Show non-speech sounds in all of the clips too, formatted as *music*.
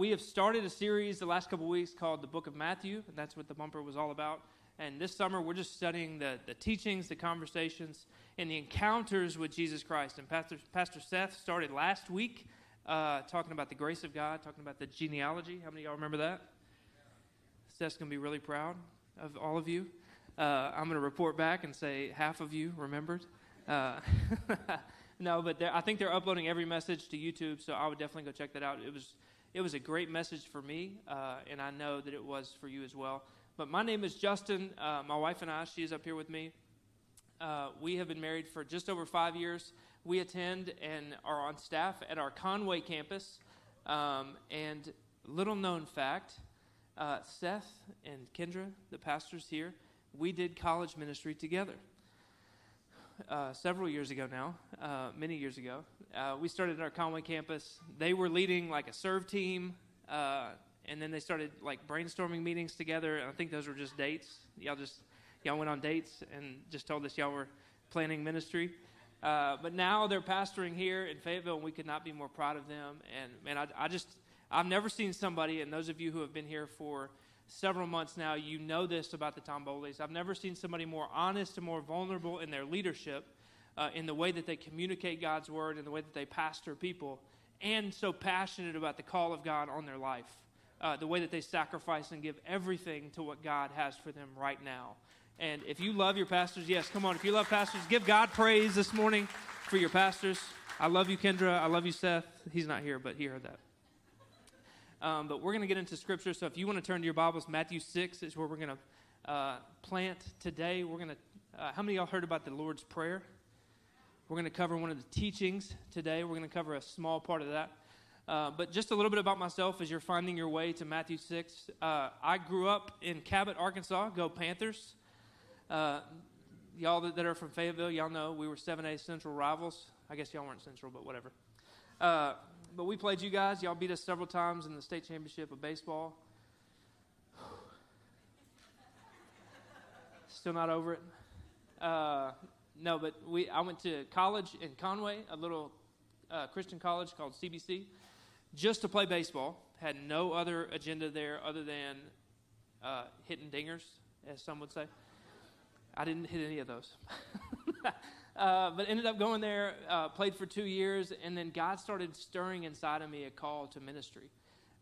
we have started a series the last couple weeks called the Book of Matthew, and that's what the bumper was all about. And this summer, we're just studying the, the teachings, the conversations, and the encounters with Jesus Christ. And Pastor, Pastor Seth started last week uh, talking about the grace of God, talking about the genealogy. How many of y'all remember that? Seth's going to be really proud of all of you. Uh, I'm going to report back and say half of you remembered. Uh, *laughs* no, but I think they're uploading every message to YouTube, so I would definitely go check that out. It was it was a great message for me, uh, and I know that it was for you as well. But my name is Justin. Uh, my wife and I, she's up here with me. Uh, we have been married for just over five years. We attend and are on staff at our Conway campus. Um, and little known fact uh, Seth and Kendra, the pastors here, we did college ministry together. Uh, several years ago now, uh, many years ago. Uh, we started at our Conway campus. They were leading like a serve team, uh, and then they started like brainstorming meetings together. I think those were just dates. Y'all just y'all went on dates and just told us y'all were planning ministry. Uh, but now they're pastoring here in Fayetteville, and we could not be more proud of them. And man, I, I just I've never seen somebody, and those of you who have been here for several months now, you know this about the Tombolis. I've never seen somebody more honest and more vulnerable in their leadership, uh, in the way that they communicate God's word, in the way that they pastor people, and so passionate about the call of God on their life. Uh, the way that they sacrifice and give everything to what God has for them right now. And if you love your pastors, yes, come on. If you love pastors, give God praise this morning for your pastors. I love you, Kendra. I love you, Seth. He's not here, but he heard that. Um, but we're going to get into scripture. So if you want to turn to your Bibles, Matthew 6 is where we're going to uh, plant today. We're going to, uh, how many of y'all heard about the Lord's Prayer? We're going to cover one of the teachings today. We're going to cover a small part of that. Uh, but just a little bit about myself as you're finding your way to Matthew 6. Uh, I grew up in Cabot, Arkansas. Go Panthers. Uh, y'all that, are from Fayetteville, y'all know we were 7A Central rivals. I guess y'all weren't Central, but whatever. Uh, but we played you guys. Y'all beat us several times in the state championship of baseball. *sighs* Still not over it. No, but we. I went to college in Conway, a little uh, Christian college called CBC, just to play baseball. Had no other agenda there other than uh, hitting dingers, as some would say. I didn't hit any of those. *laughs* Uh, but ended up going there, uh, played for two years, and then God started stirring inside of me a call to ministry.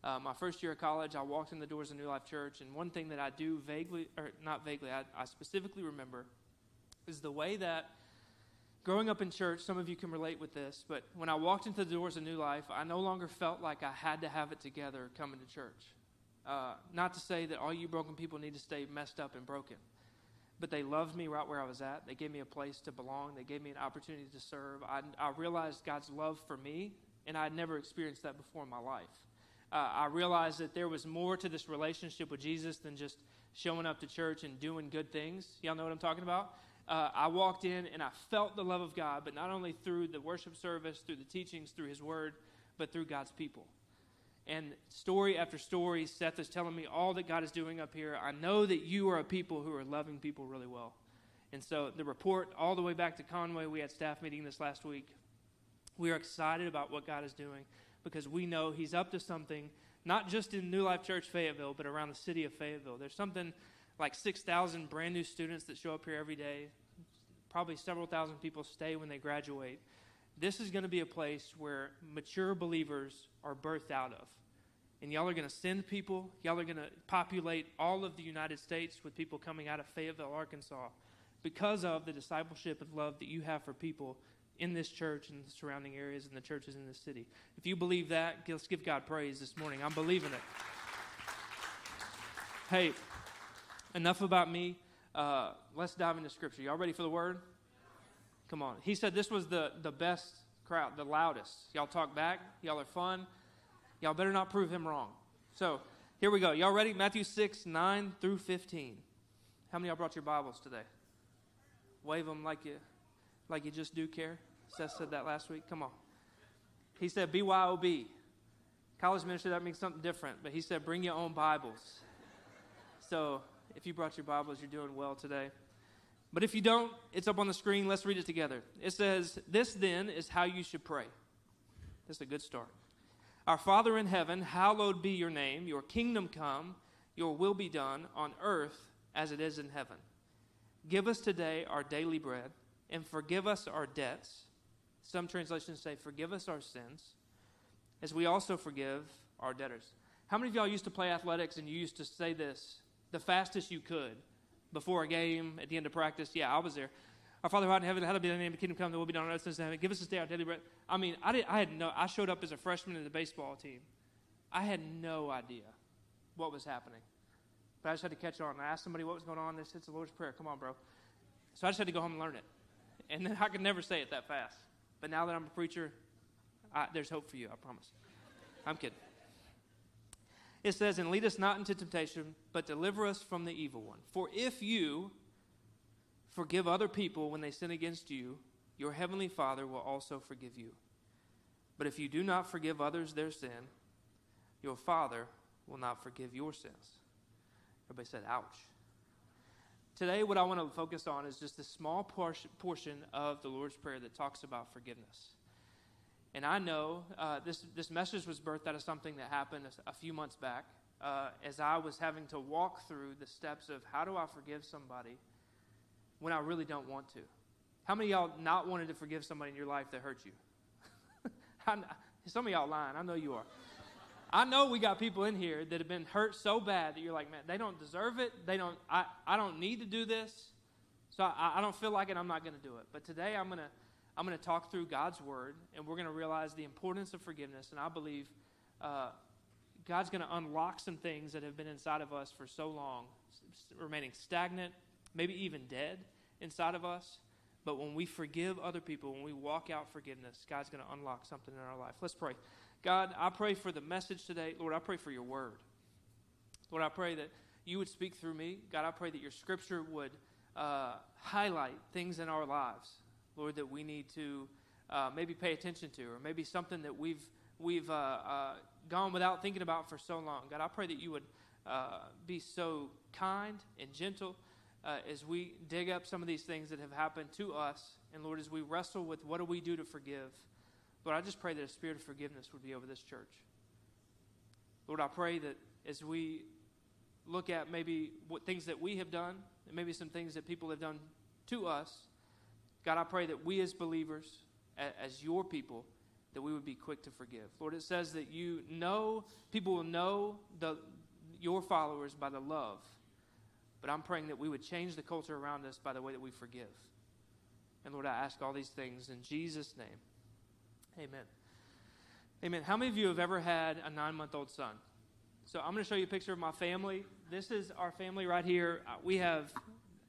Uh, my first year of college, I walked in the doors of New Life Church, and one thing that I do vaguely, or not vaguely, I, I specifically remember is the way that growing up in church, some of you can relate with this, but when I walked into the doors of New Life, I no longer felt like I had to have it together coming to church. Uh, not to say that all you broken people need to stay messed up and broken but they loved me right where I was at. They gave me a place to belong. They gave me an opportunity to serve. I, I realized God's love for me, and I had never experienced that before in my life. Uh, I realized that there was more to this relationship with Jesus than just showing up to church and doing good things. Y'all know what I'm talking about? Uh, I walked in and I felt the love of God, but not only through the worship service, through the teachings, through His Word, but through God's people. And story after story, Seth is telling me all that God is doing up here. I know that you are a people who are loving people really well. And so the report, all the way back to Conway, we had staff meeting this last week. We are excited about what God is doing because we know He's up to something, not just in New Life Church Fayetteville, but around the city of Fayetteville. There's something like 6,000 brand new students that show up here every day. Probably several thousand people stay when they graduate. This is going to be a place where mature believers are birthed out of and y'all are going to send people. Y'all are going to populate all of the United States with people coming out of Fayetteville, Arkansas, because of the discipleship and love that you have for people in this church and the surrounding areas and the churches in this city. If you believe that, let's give God praise this morning. I'm believing it. Hey, enough about me. Uh, let's dive into Scripture. Y'all ready for the word? Come on. He said this was the, the best crowd, the loudest. Y'all talk back. Y'all are fun. Y'all better not prove him wrong. So here we go. Y'all ready? Matthew 6, 9 through 15. How many y'all brought your Bibles today? Wave them like you, like you just do care. Seth said that last week. Come on. He said BYOB. College ministry, that means something different. But he said bring your own Bibles. So if you brought your Bibles, you're doing well today. But if you don't, it's up on the screen. Let's read it together. It says, This then is how you should pray. This is a good start. Our Father in heaven, hallowed be your name. Your kingdom come, your will be done on earth as it is in heaven. Give us today our daily bread, and forgive us our debts. Some translations say, Forgive us our sins, as we also forgive our debtors. How many of y'all used to play athletics and you used to say this the fastest you could before a game, at the end of practice? Yeah, I was there. Our Father who art in heaven, hallowed be thy name, the kingdom come, the will be done on earth as in heaven. Give us this day our daily bread. I mean, I, did, I had no, I showed up as a freshman in the baseball team. I had no idea what was happening. But I just had to catch on. I asked somebody what was going on. They said, it's the Lord's Prayer. Come on, bro. So I just had to go home and learn it. And then *laughs* I could never say it that fast. But now that I'm a preacher, I, there's hope for you, I promise. I'm kidding. It says, And lead us not into temptation, but deliver us from the evil one. For if you, Forgive other people when they sin against you, your heavenly Father will also forgive you. But if you do not forgive others their sin, your Father will not forgive your sins. Everybody said, ouch. Today, what I want to focus on is just a small portion of the Lord's Prayer that talks about forgiveness. And I know uh, this, this message was birthed out of something that happened a, a few months back uh, as I was having to walk through the steps of how do I forgive somebody when I really don't want to? How many y'all not wanted to forgive somebody in your life that hurt you? *laughs* Some of y'all lying. I know you are. I know we got people in here that have been hurt so bad that you're like, man, they don't deserve it. They don't. I, I don't need to do this, so I, I don't feel like it. I'm not going to do it. But today I'm gonna I'm gonna talk through God's word, and we're gonna realize the importance of forgiveness. And I believe uh, God's gonna unlock some things that have been inside of us for so long, remaining stagnant, maybe even dead inside of us. But when we forgive other people, when we walk out forgiveness, God's going to unlock something in our life. Let's pray. God, I pray for the message today. Lord, I pray for your word. Lord, I pray that you would speak through me. God, I pray that your scripture would uh, highlight things in our lives, Lord, that we need to uh, maybe pay attention to, or maybe something that we've we've uh, uh gone without thinking about for so long. God, I pray that you would uh, be so kind and gentle uh, as we dig up some of these things that have happened to us, and Lord, as we wrestle with what do we do to forgive, Lord, I just pray that a spirit of forgiveness would be over this church. Lord, I pray that as we look at maybe what things that we have done, and maybe some things that people have done to us, God, I pray that we as believers, as your people, that we would be quick to forgive. Lord, it says that you know, people will know the, your followers by the love but I'm praying that we would change the culture around us by the way that we forgive. And Lord, I ask all these things in Jesus' name. Amen. Amen. How many of you have ever had a nine month old son? So I'm going to show you a picture of my family. This is our family right here. Uh, we have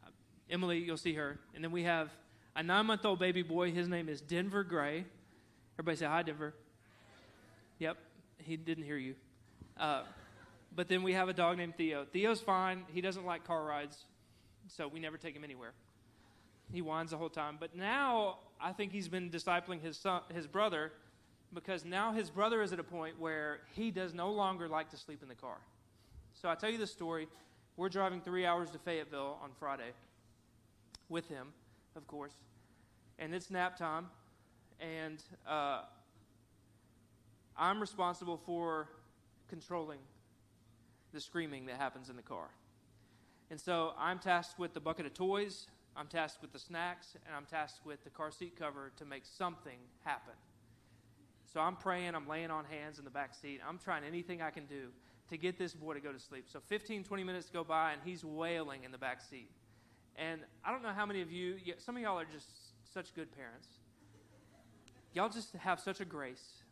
uh, Emily, you'll see her. And then we have a nine month old baby boy. His name is Denver Gray. Everybody say hi, Denver. Yep, he didn't hear you. Uh, but then we have a dog named Theo. Theo's fine. He doesn't like car rides, so we never take him anywhere. He whines the whole time. But now I think he's been discipling his son, his brother, because now his brother is at a point where he does no longer like to sleep in the car. So I tell you the story. We're driving three hours to Fayetteville on Friday with him, of course, and it's nap time, and uh, I'm responsible for controlling the screaming that happens in the car. And so I'm tasked with the bucket of toys, I'm tasked with the snacks, and I'm tasked with the car seat cover to make something happen. So I'm praying, I'm laying on hands in the back seat. I'm trying anything I can do to get this boy to go to sleep. So 15, 20 minutes go by, and he's wailing in the back seat. And I don't know how many of you, some of y'all are just such good parents. Y'all just have such a grace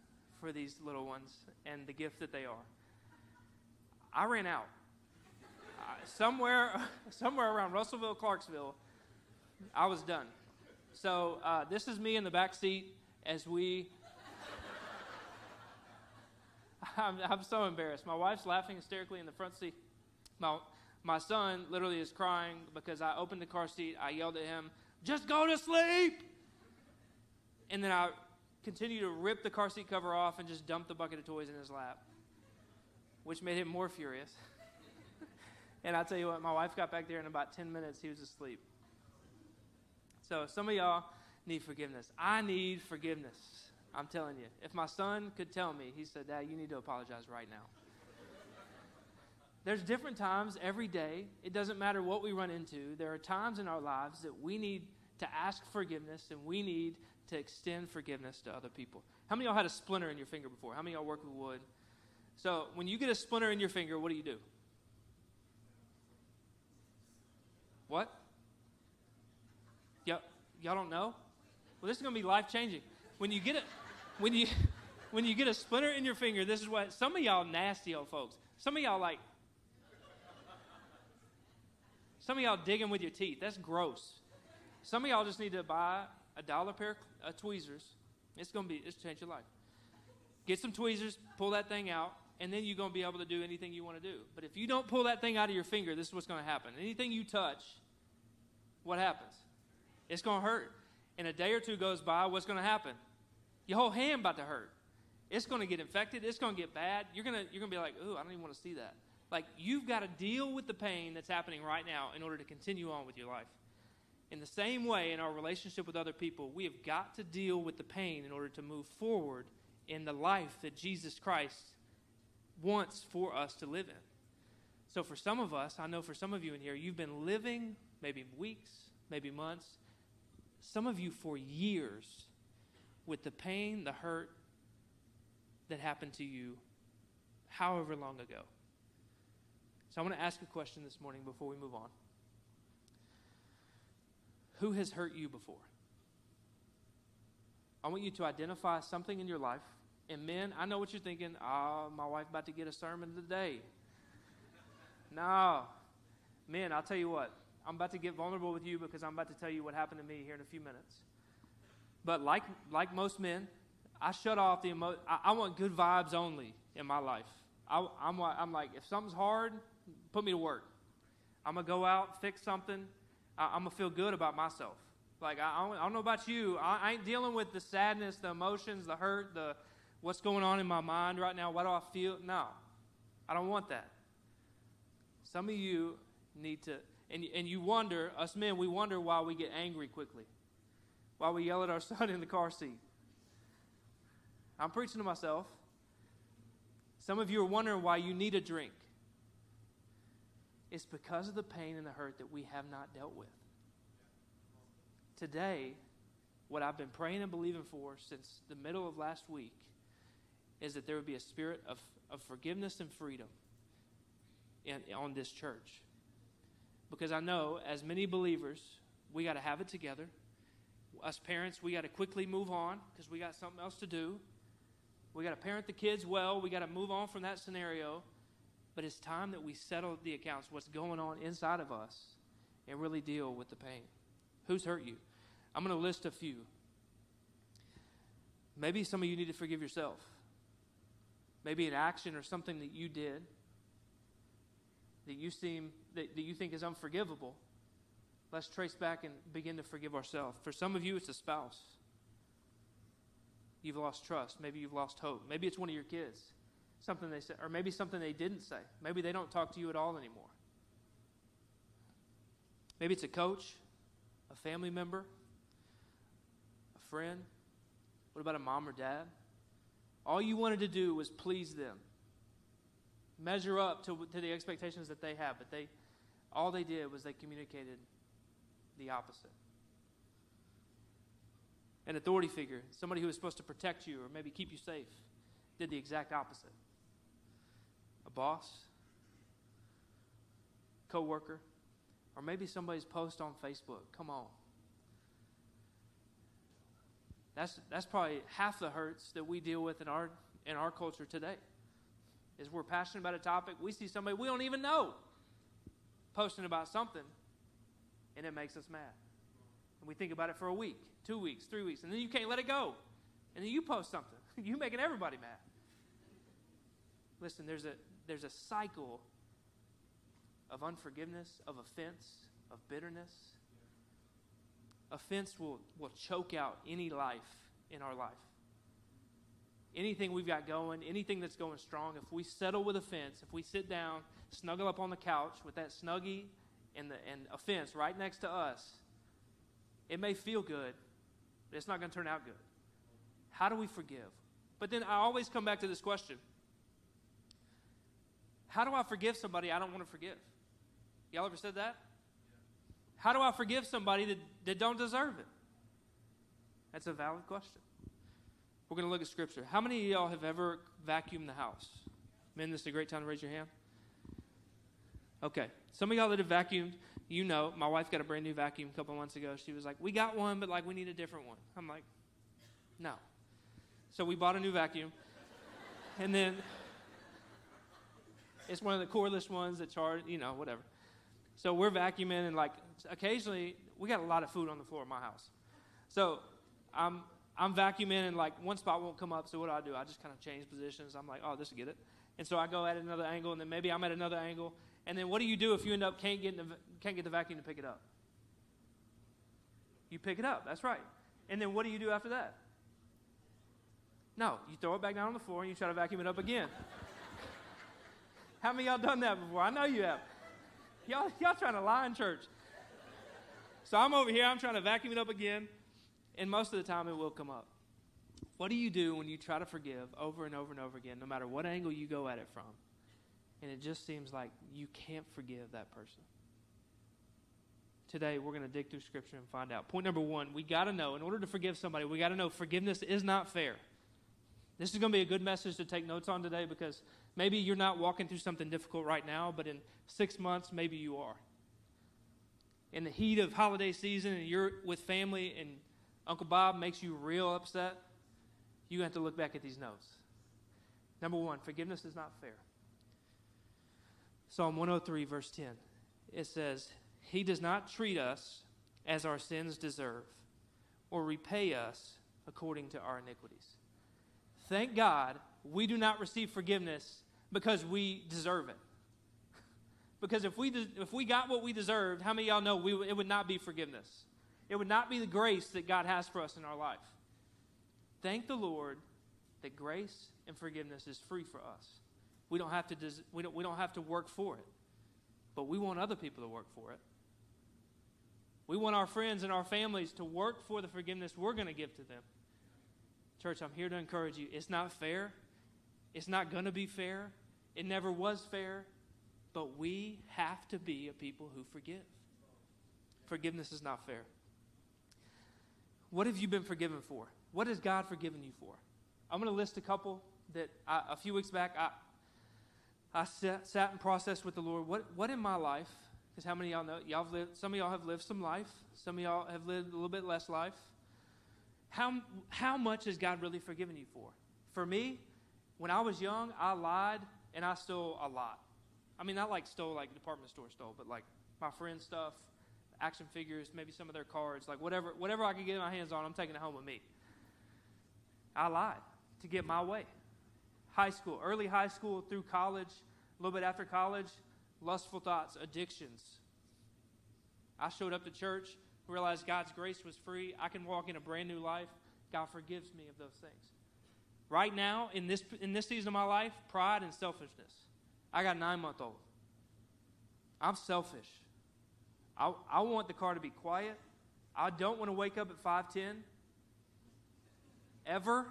for these little ones and the gift that they are. I ran out. Uh, somewhere, *laughs* somewhere around Russellville, Clarksville, I was done. So uh, this is me in the back seat as we. *laughs* I'm, I'm so embarrassed. My wife's laughing hysterically in the front seat. My, my son literally is crying because I opened the car seat. I yelled at him, just go to sleep. And then I continue to rip the car seat cover off and just dump the bucket of toys in his lap which made him more furious. *laughs* and I'll tell you what, my wife got back there in about 10 minutes, he was asleep. So some of y'all need forgiveness. I need forgiveness. I'm telling you. If my son could tell me, he said, Dad, you need to apologize right now. There's different times every day. It doesn't matter what we run into. There are times in our lives that we need to ask forgiveness and we need to extend forgiveness to other people. How many y'all had a splinter in your finger before? How many y'all work with wood? So when you get a splinter in your finger, what do you do? What? Y'all, y'all don't know? Well, this is going to be life changing. When you get it, when you *laughs* when you get a splinter in your finger, this is what some of y'all nasty old folks. Some of y'all like. Some of y'all digging with your teeth. That's gross. Some of y'all just need to buy a dollar pair of uh, tweezers. It's gonna be it's change your life. Get some tweezers, pull that thing out, and then you're gonna be able to do anything you want to do. But if you don't pull that thing out of your finger, this is what's gonna happen. Anything you touch, what happens? It's gonna hurt. And a day or two goes by, what's gonna happen? Your whole hand about to hurt. It's gonna get infected, it's gonna get bad. You're gonna you're gonna be like, ooh, I don't even want to see that. Like you've got to deal with the pain that's happening right now in order to continue on with your life. In the same way, in our relationship with other people, we have got to deal with the pain in order to move forward in the life that Jesus Christ wants for us to live in. So, for some of us, I know for some of you in here, you've been living maybe weeks, maybe months, some of you for years with the pain, the hurt that happened to you however long ago. So, I want to ask a question this morning before we move on. Who has hurt you before? I want you to identify something in your life. And men, I know what you're thinking. Oh, my wife about to get a sermon today. no. Men, I'll tell you what. I'm about to get vulnerable with you because I'm about to tell you what happened to me here in a few minutes. But like, like most men, I shut off the emo- I, I want good vibes only in my life. I, I'm, I'm like, if something's hard, put me to work. I'm going to go out, fix something, I, am gonna feel good about myself. Like I, I, don't, know about you. I, I ain't dealing with the sadness, the emotions, the hurt, the what's going on in my mind right now. What do I feel? No, I don't want that. Some of you need to, and, and you wonder, us men, we wonder why we get angry quickly, why we yell at our *laughs* son in the car seat. I'm preaching to myself. Some of you are wondering why you need a drink. It's because of the pain and the hurt that we have not dealt with. Today, what I've been praying and believing for since the middle of last week is that there would be a spirit of, of forgiveness and freedom in, on this church. Because I know, as many believers, we got to have it together. Us parents, we got to quickly move on because we got something else to do. We got to parent the kids well. We got to move on from that scenario. But it's time that we settle the accounts, what's going on inside of us, and really deal with the pain. Who's hurt you? I'm going to list a few. Maybe some of you need to forgive yourself. Maybe an action or something that you did that you seem that, that you think is unforgivable. Let's trace back and begin to forgive ourselves. For some of you, it's a spouse. You've lost trust. Maybe you've lost hope. Maybe it's one of your kids something they said, or maybe something they didn't say. Maybe they don't talk to you at all anymore. Maybe it's a coach, a family member, a friend. What about a mom or dad? All you wanted to do was please them, measure up to, to the expectations that they have, but they, all they did was they communicated the opposite. An authority figure, somebody who was supposed to protect you or maybe keep you safe, did the exact opposite a boss, coworker, or maybe somebody's post on Facebook. Come on. That's, that's probably half the hurts that we deal with in our, in our culture today. Is we're passionate about a topic, we see somebody we don't even know posting about something, and it makes us mad. And we think about it for a week, two weeks, three weeks, and then you can't let it go. And then you post something. *laughs* You're making everybody mad. Listen, there's a, there's a cycle of unforgiveness, of offense, of bitterness. Offense will, will choke out any life in our life. Anything we've got going, anything that's going strong, if we settle with offense, if we sit down, snuggle up on the couch with that snuggie and, the, and offense right next to us, it may feel good, but it's not going to turn out good. How do we forgive? But then I always come back to this question How do I forgive somebody I don't want to forgive? Y'all ever said that? How do I forgive somebody that, that don't deserve it? That's a valid question. We're going to look at Scripture. How many of y'all have ever vacuumed the house? Men, this is a great time to raise your hand. Okay. Some of y'all that have vacuumed, you know, my wife got a brand new vacuum a couple months ago. She was like, We got one, but like we need a different one. I'm like, No. So we bought a new vacuum. and then it's one of the cordless ones that charge, you know, whatever. So we're vacuuming, and like occasionally, we got a lot of food on the floor of my house. So I'm I'm vacuuming, and like one spot won't come up. So what do I do? I just kind of change positions. I'm like, oh, this will get it. And so I go at another angle, and then maybe I'm at another angle. And then what do you do if you end up can't get the, can't get the vacuum to pick it up? You pick it up. That's right. And then what do you do after that? No, you throw it back down on the floor and you try to vacuum it up again. How many y'all done that before? I know you have. Y'all, y'all trying to lie in church. So I'm over here, I'm trying to vacuum it up again, and most of the time it will come up. What do you do when you try to forgive over and over and over again, no matter what angle you go at it from? And it just seems like you can't forgive that person. Today, we're going to dig through Scripture and find out. Point number one we got to know, in order to forgive somebody, we got to know forgiveness is not fair. This is going to be a good message to take notes on today because maybe you're not walking through something difficult right now, but in six months, maybe you are. In the heat of holiday season and you're with family and Uncle Bob makes you real upset, you have to look back at these notes. Number one, forgiveness is not fair. Psalm 103, verse 10, it says, He does not treat us as our sins deserve or repay us according to our iniquities. Thank God we do not receive forgiveness because we deserve it. Because if we, de- if we got what we deserved, how many y'all know we, it would not be forgiveness? It would not be the grace that God has for us in our life. Thank the Lord that grace and forgiveness is free for us. We don't have to, des- we don't, we don't have to work for it, but we want other people to work for it. We want our friends and our families to work for the forgiveness we're going to give to them. Church, I'm here to encourage you. It's not fair. It's not going to be fair. It never was fair. But we have to be a people who forgive. Forgiveness is not fair. What have you been forgiven for? What has God forgiven you for? I'm going to list a couple that I, a few weeks back I, I sat, sat and processed with the Lord. What, what in my life, because how many of y'all know, y'all have lived, some of y'all have lived some life, some of y'all have lived a little bit less life. How, how much has God really forgiven you for? For me, when I was young, I lied and I stole a lot. I mean, not like stole like department store stole, but like my friends' stuff, action figures, maybe some of their cards, like whatever, whatever I could get my hands on, I'm taking it home with me. I lied to get my way. High school, early high school through college, a little bit after college, lustful thoughts, addictions. I showed up to church, realized God's grace was free. I can walk in a brand new life. God forgives me of those things. Right now, in this, in this season of my life, pride and selfishness. I got a nine month old. I'm selfish. I, I want the car to be quiet. I don't want to wake up at 510 ever.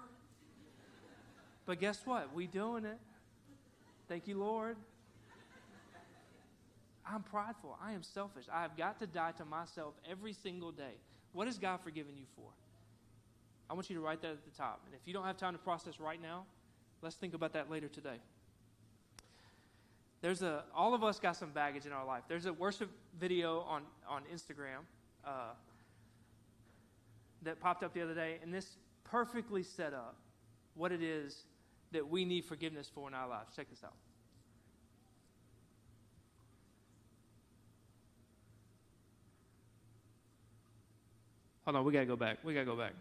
But guess what? We doing it. Thank you, Lord. I'm prideful. I am selfish. I have got to die to myself every single day. What has God forgiven you for? I want you to write that at the top. And if you don't have time to process right now, let's think about that later today. There's a all of us got some baggage in our life. There's a worship video on on Instagram uh, that popped up the other day, and this perfectly set up what it is that we need forgiveness for in our lives. Check this out. Hold on, we got to go back. We got to go back.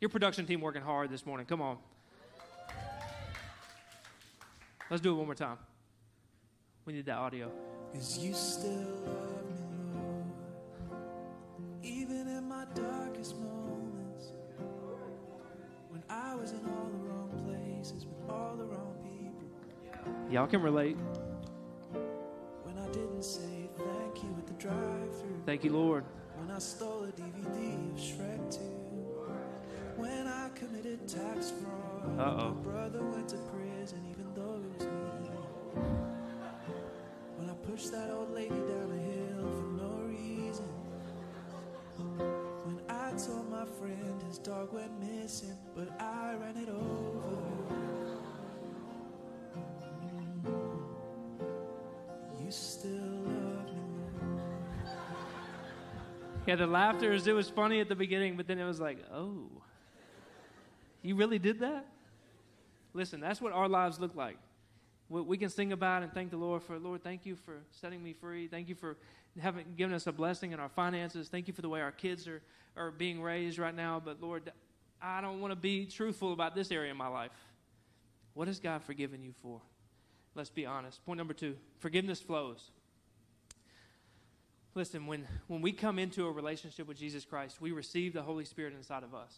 Your production team working hard this morning. Come on. Let's do it one more time. We need that audio. Cause you still love me, Lord. Even in my darkest moments. When I was in all the wrong places with all the wrong people. Y'all can relate. When I didn't say thank you at the drive thru. Thank you, Lord. When I stole a DVD of Shrek 2. When I committed tax fraud. Uh-oh. My brother went to prison even though it was me. When I pushed that old lady down a hill for no reason. When I told my friend his dog went missing, but I ran it over. You still love me, Yeah, the laughter is, it was funny at the beginning, but then it was like, oh, you really did that? Listen, that's what our lives look like. We, can sing about and thank the Lord for, Lord, thank you for setting me free. Thank you for having given us a blessing in our finances. Thank you for the way our kids are, are being raised right now. But Lord, I don't want to be truthful about this area of my life. What has God forgiven you for? Let's be honest. Point number two forgiveness flows. Listen, when, when we come into a relationship with Jesus Christ, we receive the Holy Spirit inside of us.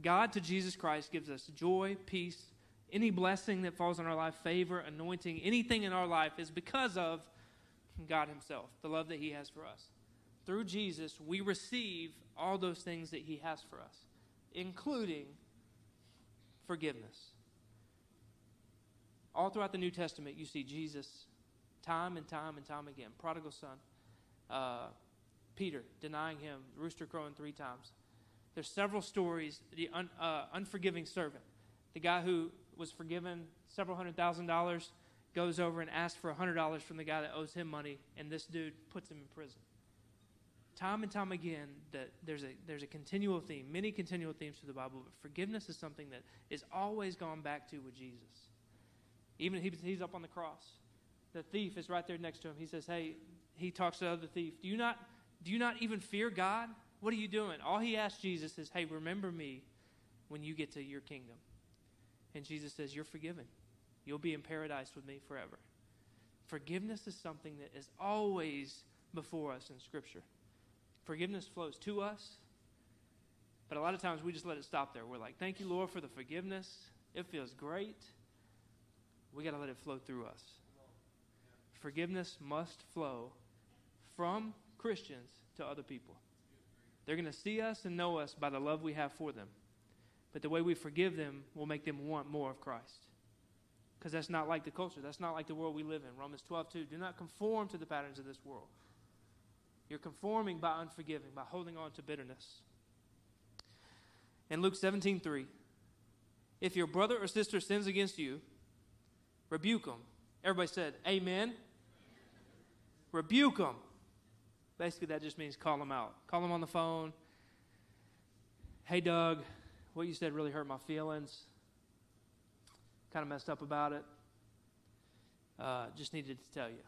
God to Jesus Christ gives us joy, peace, any blessing that falls on our life, favor, anointing, anything in our life is because of God Himself, the love that He has for us. Through Jesus, we receive all those things that He has for us, including forgiveness. All throughout the New Testament, you see Jesus time and time and time again. Prodigal son, uh, Peter denying him, rooster crowing three times. There's several stories. The un, uh, unforgiving servant, the guy who was forgiven several hundred thousand dollars, goes over and asks for a hundred dollars from the guy that owes him money, and this dude puts him in prison. Time and time again, that there's a there's a continual theme, many continual themes to the Bible, but forgiveness is something that is always gone back to with Jesus. Even he, he's up on the cross. The thief is right there next to him. He says, "Hey," he talks to the other thief. Do you not do you not even fear God? What are you doing? All he asks Jesus is, "Hey, remember me when you get to your kingdom." And Jesus says, "You're forgiven. You'll be in paradise with me forever." Forgiveness is something that is always before us in Scripture. Forgiveness flows to us, but a lot of times we just let it stop there. We're like, "Thank you, Lord, for the forgiveness. It feels great." We got to let it flow through us. Forgiveness must flow from Christians to other people. They're going to see us and know us by the love we have for them. But the way we forgive them will make them want more of Christ. Because that's not like the culture. That's not like the world we live in. Romans 12, 2. Do not conform to the patterns of this world. You're conforming by unforgiving, by holding on to bitterness. In Luke 17, 3, if your brother or sister sins against you, rebuke them. Everybody said, Amen. Rebuke them. Basically, that just means call them out. Call them on the phone. Hey, Doug, what you said really hurt my feelings. Kind of messed up about it. Uh, just needed to tell you.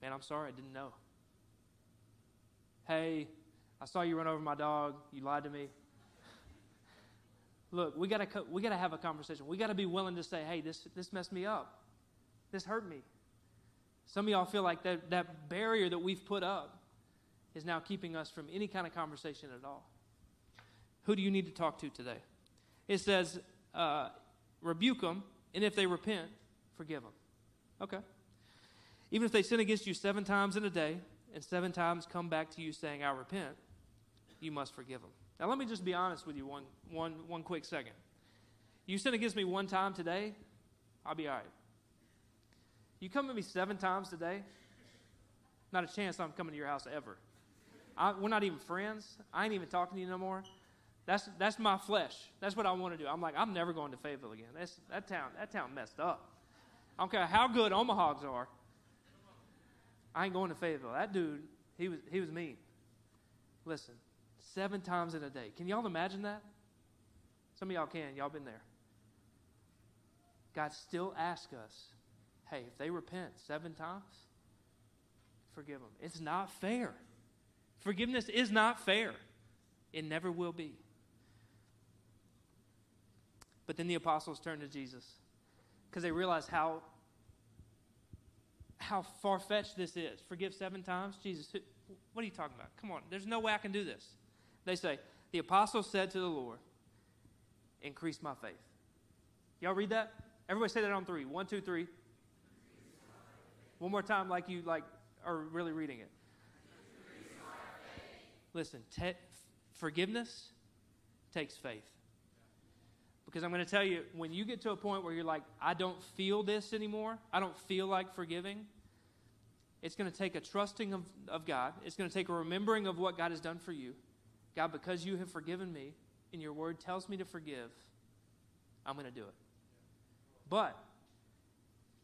Man, I'm sorry, I didn't know. Hey, I saw you run over my dog. You lied to me. Look, we gotta we gotta have a conversation. We gotta be willing to say, "Hey, this this messed me up. This hurt me." Some of y'all feel like that that barrier that we've put up is now keeping us from any kind of conversation at all. Who do you need to talk to today? It says, uh, "Rebuke them, and if they repent, forgive them." Okay. Even if they sin against you seven times in a day, and seven times come back to you saying, "I repent," you must forgive them. Now, let me just be honest with you one, one, one quick second. You sin against me one time today, I'll be all right. You come at me seven times today, not a chance I'm coming to your house ever. I, we're not even friends. I ain't even talking to you no more. That's, that's my flesh. That's what I want to do. I'm like, I'm never going to Fayetteville again. That's, that, town, that town messed up. I don't care how good Omahawks are. I ain't going to Fayetteville. That dude, he was, he was mean. Listen, seven times in a day. Can y'all imagine that? Some of y'all can. Y'all been there. God still asks us, hey, if they repent seven times, forgive them. It's not fair. Forgiveness is not fair. It never will be. But then the apostles turned to Jesus because they realized how, how far fetched this is. Forgive seven times? Jesus, what are you talking about? Come on, there's no way I can do this. They say, The apostles said to the Lord, Increase my faith. Y'all read that? Everybody say that on three. One, two, three. One more time, like you like are really reading it. Listen, te- forgiveness takes faith. Because I'm going to tell you, when you get to a point where you're like, I don't feel this anymore, I don't feel like forgiving, it's going to take a trusting of, of God. It's going to take a remembering of what God has done for you. God, because you have forgiven me, and your word tells me to forgive, I'm going to do it. But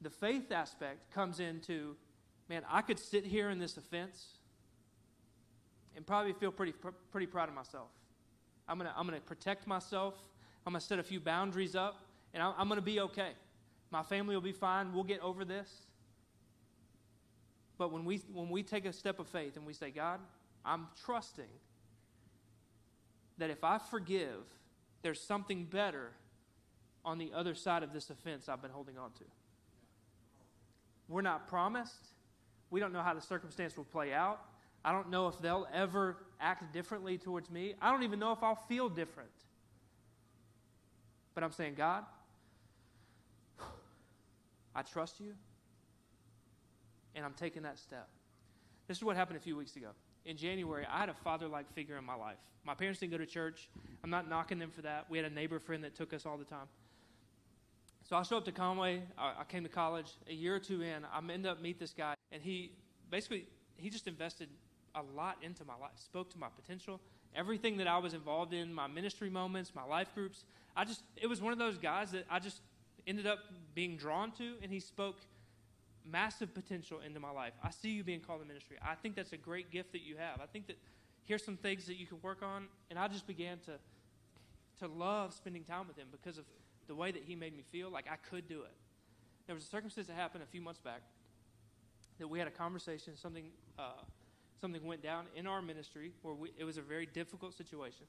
the faith aspect comes into, man, I could sit here in this offense and probably feel pretty, pretty proud of myself. I'm going to I'm to protect myself. I'm going to set a few boundaries up, and I'm, I'm going to be okay. My family will be fine. We'll get over this. But when we, when we take a step of faith and we say, God, I'm trusting that if I forgive, there's something better on the other side of this offense I've been holding on to. We're not promised. We don't know how the circumstance will play out. I don't know if they'll ever act differently towards me. I don't even know if I'll feel different. But I'm saying, God, *sighs* I trust you, and I'm taking that step. This is what happened a few weeks ago. In January, I had a father like figure in my life. My parents didn't go to church. I'm not knocking them for that. We had a neighbor friend that took us all the time. So I show up to Conway. I, came to college a year or two in. I end up meet this guy, and he basically he just invested a lot into my life. Spoke to my potential, everything that I was involved in, my ministry moments, my life groups. I just it was one of those guys that I just ended up being drawn to, and he spoke massive potential into my life. I see you being called to ministry. I think that's a great gift that you have. I think that here's some things that you can work on, and I just began to to love spending time with him because of the way that he made me feel like I could do it. There was a circumstance that happened a few months back that we had a conversation, something, uh, something went down in our ministry where we, it was a very difficult situation.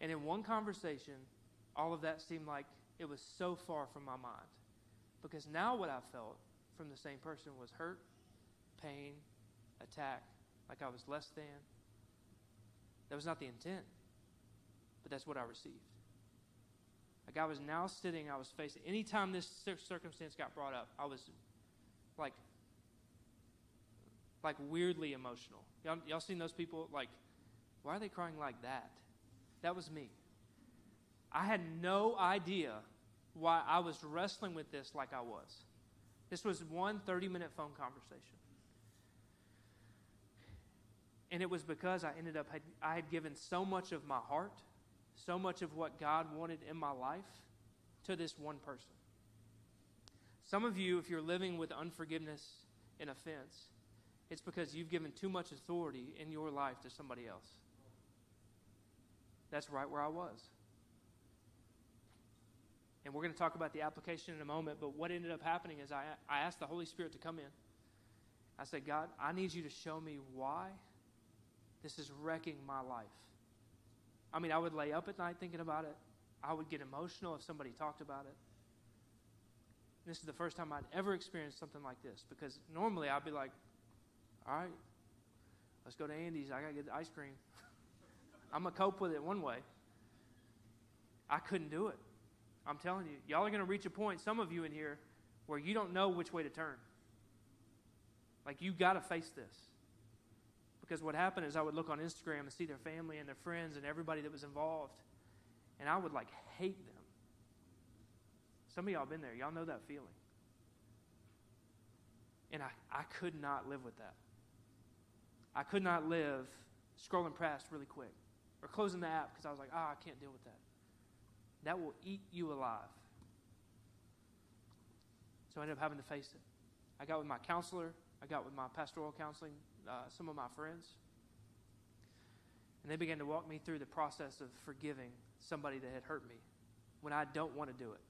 And in one conversation, all of that seemed like it was so far from my mind. Because now what I felt from the same person was hurt, pain, attack, like I was less than. That was not the intent, but that's what I received. Like I was now sitting, I was facing, anytime this circumstance got brought up, I was like, like weirdly emotional. Y'all, y'all seen those people? Like, why are they crying like that? That was me. I had no idea why I was wrestling with this like I was. This was one 30 minute phone conversation. And it was because I ended up, I had given so much of my heart so much of what God wanted in my life to this one person. Some of you, if you're living with unforgiveness and offense, it's because you've given too much authority in your life to somebody else. That's right where I was. And we're going to talk about the application in a moment, but what ended up happening is I, I asked the Holy Spirit to come in. I said, God, I need you to show me why this is wrecking my life. I mean, I would lay up at night thinking about it. I would get emotional if somebody talked about it. This is the first time I'd ever experienced something like this because normally I'd be like, all right, let's go to Andy's. I got to get the ice cream. I'm going to cope with it one way. I couldn't do it. I'm telling you, y'all are going to reach a point, some of you in here, where you don't know which way to turn. Like, you got to face this. Because what happened is I would look on Instagram and see their family and their friends and everybody that was involved, and I would like hate them. Some of y'all been there. Y'all know that feeling. And I, I could not live with that. I could not live scrolling past really quick or closing the app because I was like, ah, oh, I can't deal with that. That will eat you alive. So I ended up having to face it. I got with my counselor, I got with my pastoral counseling uh, some of my friends. And they began to walk me through the process of forgiving somebody that had hurt me when I don't want to do it.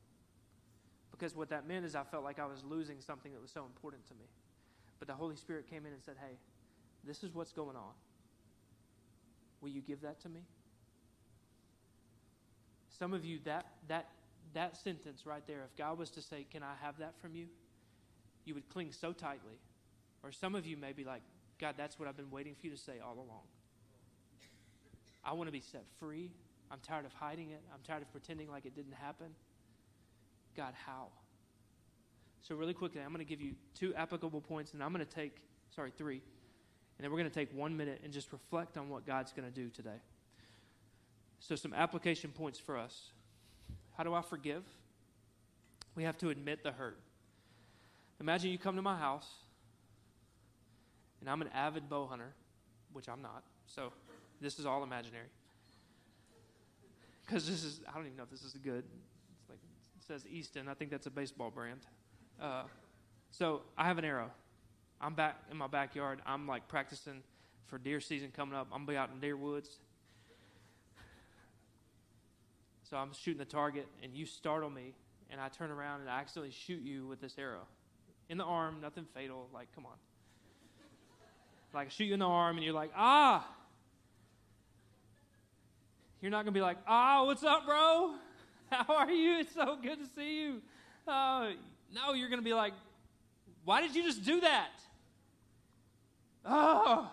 Because what that meant is I felt like I was losing something that was so important to me. But the Holy Spirit came in and said, Hey, this is what's going on. Will you give that to me? Some of you, that, that, that sentence right there, if God was to say, Can I have that from you? You would cling so tightly. Or some of you may be like, God, that's what I've been waiting for you to say all along. I want to be set free. I'm tired of hiding it. I'm tired of pretending like it didn't happen. God, how? So, really quickly, I'm going to give you two applicable points, and I'm going to take, sorry, three. And then we're going to take one minute and just reflect on what God's going to do today. So, some application points for us. How do I forgive? We have to admit the hurt. Imagine you come to my house, and I'm an avid bow hunter, which I'm not. So this is all imaginary. Because this is, I don't even know if this is good. It's like, it says Easton. I think that's a baseball brand. Uh, so I have an arrow. I'm back in my backyard. I'm like practicing for deer season coming up. I'm be out in deer woods. So I'm shooting the target, and you startle me, and I turn around and I accidentally shoot you with this arrow in the arm. Nothing fatal. Like, come on. Like, shoot you in the arm, and you're like, ah. You're not gonna be like, ah, what's up, bro? *laughs* How are you? It's so good to see you. Uh, no, you're gonna be like, why did you just do that? Oh,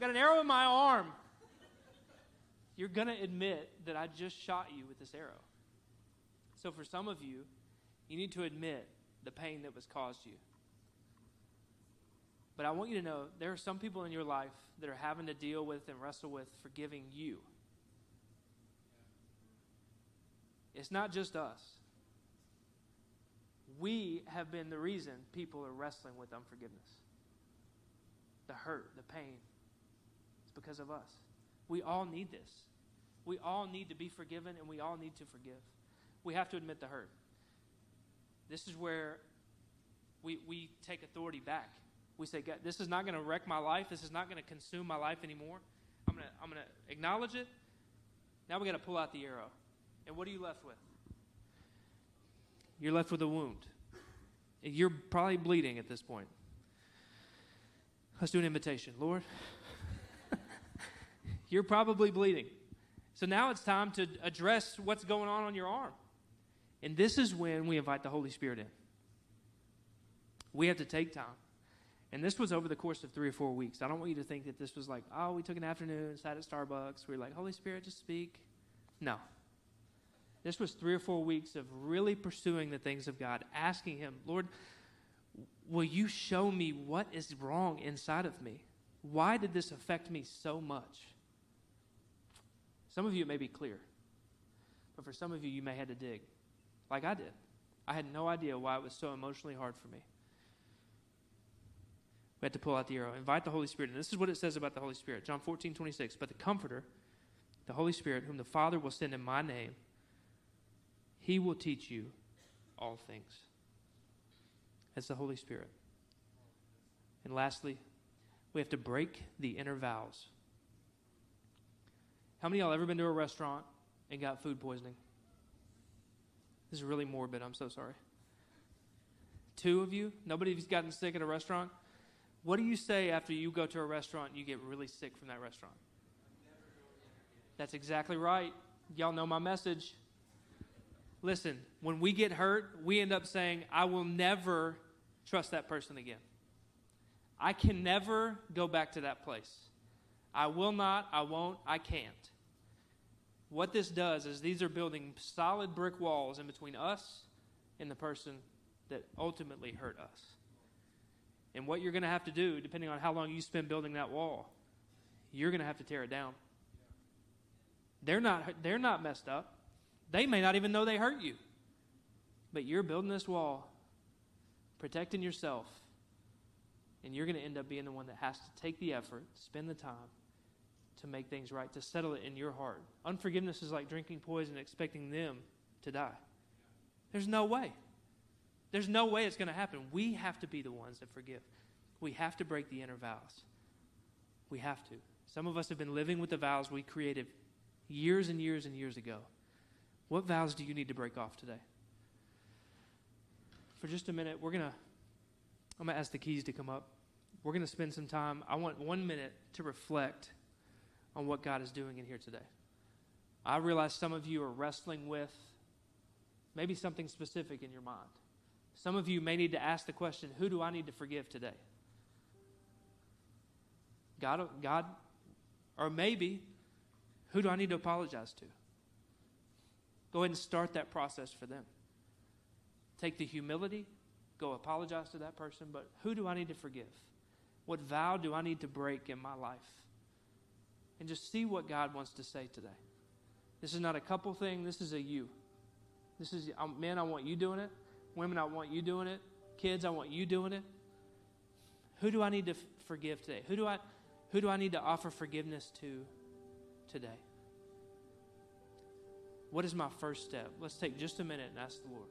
got an arrow in my arm. You're going to admit that I just shot you with this arrow. So, for some of you, you need to admit the pain that was caused you. But I want you to know there are some people in your life that are having to deal with and wrestle with forgiving you. It's not just us. We have been the reason people are wrestling with unforgiveness. The hurt, the pain. It's because of us. We all need this. We all need to be forgiven and we all need to forgive. We have to admit the hurt. This is where we, we take authority back. We say, God, this is not going to wreck my life. This is not going to consume my life anymore. I'm going to I'm going to acknowledge it. Now we got to pull out the arrow. And what are you left with? You're left with a wound. You're probably bleeding at this point. Let's do an invitation. Lord, *laughs* you're probably bleeding. So now it's time to address what's going on on your arm. And this is when we invite the Holy Spirit in. We have to take time. And this was over the course of three or four weeks. I don't want you to think that this was like, oh, we took an afternoon, sat at Starbucks. We are like, Holy Spirit, just speak. No. This was three or four weeks of really pursuing the things of God, asking Him, Lord, will you show me what is wrong inside of me? Why did this affect me so much? Some of you it may be clear, but for some of you, you may have to dig, like I did. I had no idea why it was so emotionally hard for me. We had to pull out the arrow. Invite the Holy Spirit. And this is what it says about the Holy Spirit. John 14, 26. But the Comforter, the Holy Spirit, whom the Father will send in my name, he will teach you all things. That's the Holy Spirit. And lastly, we have to break the inner vows. How many of y'all ever been to a restaurant and got food poisoning? This is really morbid. I'm so sorry. Two of you? Nobody's gotten sick at a restaurant? What do you say after you go to a restaurant and you get really sick from that restaurant? That's exactly right. Y'all know my message. Listen, when we get hurt, we end up saying, I will never trust that person again. I can never go back to that place. I will not, I won't, I can't. What this does is these are building solid brick walls in between us and the person that ultimately hurt us. And what you're going to have to do, depending on how long you spend building that wall, you're going to have to tear it down. They're not, they're not messed up. They may not even know they hurt you. But you're building this wall, protecting yourself, and you're going to end up being the one that has to take the effort, spend the time to make things right, to settle it in your heart. Unforgiveness is like drinking poison expecting them to die. There's no way. There's no way it's going to happen. We have to be the ones that forgive. We have to break the inner vows. We have to. Some of us have been living with the vows we created years and years and years ago. What vows do you need to break off today? For just a minute, we're going to I'm going to ask the keys to come up. We're going to spend some time. I want 1 minute to reflect on what God is doing in here today. I realize some of you are wrestling with maybe something specific in your mind. Some of you may need to ask the question, who do I need to forgive today? God God or maybe who do I need to apologize to? Go ahead and start that process for them. Take the humility, go apologize to that person, but who do I need to forgive? What vow do I need to break in my life? And just see what God wants to say today. This is not a couple thing, this is a you. This is, men, I want you doing it. Women, I want you doing it. Kids, I want you doing it. Who do I need to forgive today? Who do I, who do I need to offer forgiveness to today? What is my first step? Let's take just a minute and ask the Lord.